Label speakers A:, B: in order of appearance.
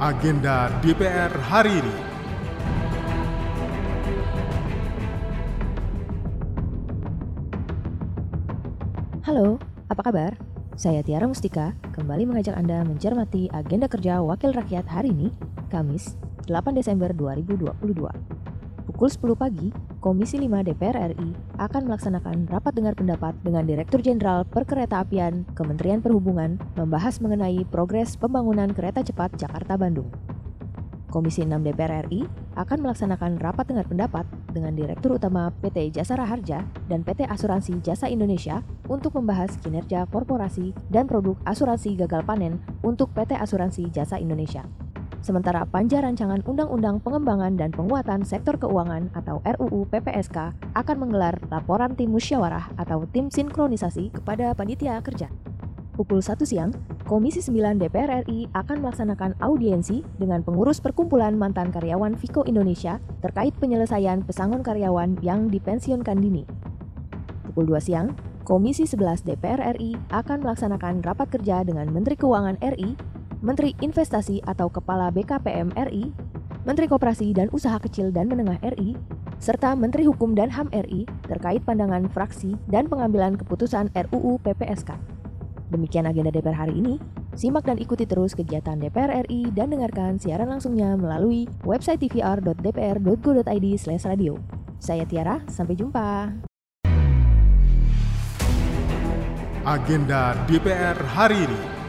A: Agenda DPR hari ini.
B: Halo, apa kabar? Saya Tiara Mustika, kembali mengajak Anda mencermati agenda kerja Wakil Rakyat hari ini, Kamis, 8 Desember 2022. Pukul 10 pagi, Komisi 5 DPR RI akan melaksanakan rapat dengar pendapat dengan Direktur Jenderal Perkeretaapian Kementerian Perhubungan membahas mengenai progres pembangunan kereta cepat Jakarta-Bandung. Komisi 6 DPR RI akan melaksanakan rapat dengar pendapat dengan Direktur Utama PT Jasara Harja dan PT Asuransi Jasa Indonesia untuk membahas kinerja korporasi dan produk asuransi gagal panen untuk PT Asuransi Jasa Indonesia. Sementara Panja Rancangan Undang-Undang Pengembangan dan Penguatan Sektor Keuangan atau RUU PPSK akan menggelar laporan tim musyawarah atau tim sinkronisasi kepada panitia kerja. Pukul 1 siang, Komisi 9 DPR RI akan melaksanakan audiensi dengan pengurus perkumpulan mantan karyawan Viko Indonesia terkait penyelesaian pesangon karyawan yang dipensiunkan dini. Pukul 2 siang, Komisi 11 DPR RI akan melaksanakan rapat kerja dengan Menteri Keuangan RI, Menteri Investasi atau Kepala BKPM RI, Menteri Koperasi dan Usaha Kecil dan Menengah RI, serta Menteri Hukum dan HAM RI terkait pandangan fraksi dan pengambilan keputusan RUU PPSK. Demikian agenda DPR hari ini. Simak dan ikuti terus kegiatan DPR RI dan dengarkan siaran langsungnya melalui website tvr.dpr.go.id radio. Saya Tiara, sampai jumpa.
A: Agenda DPR hari ini.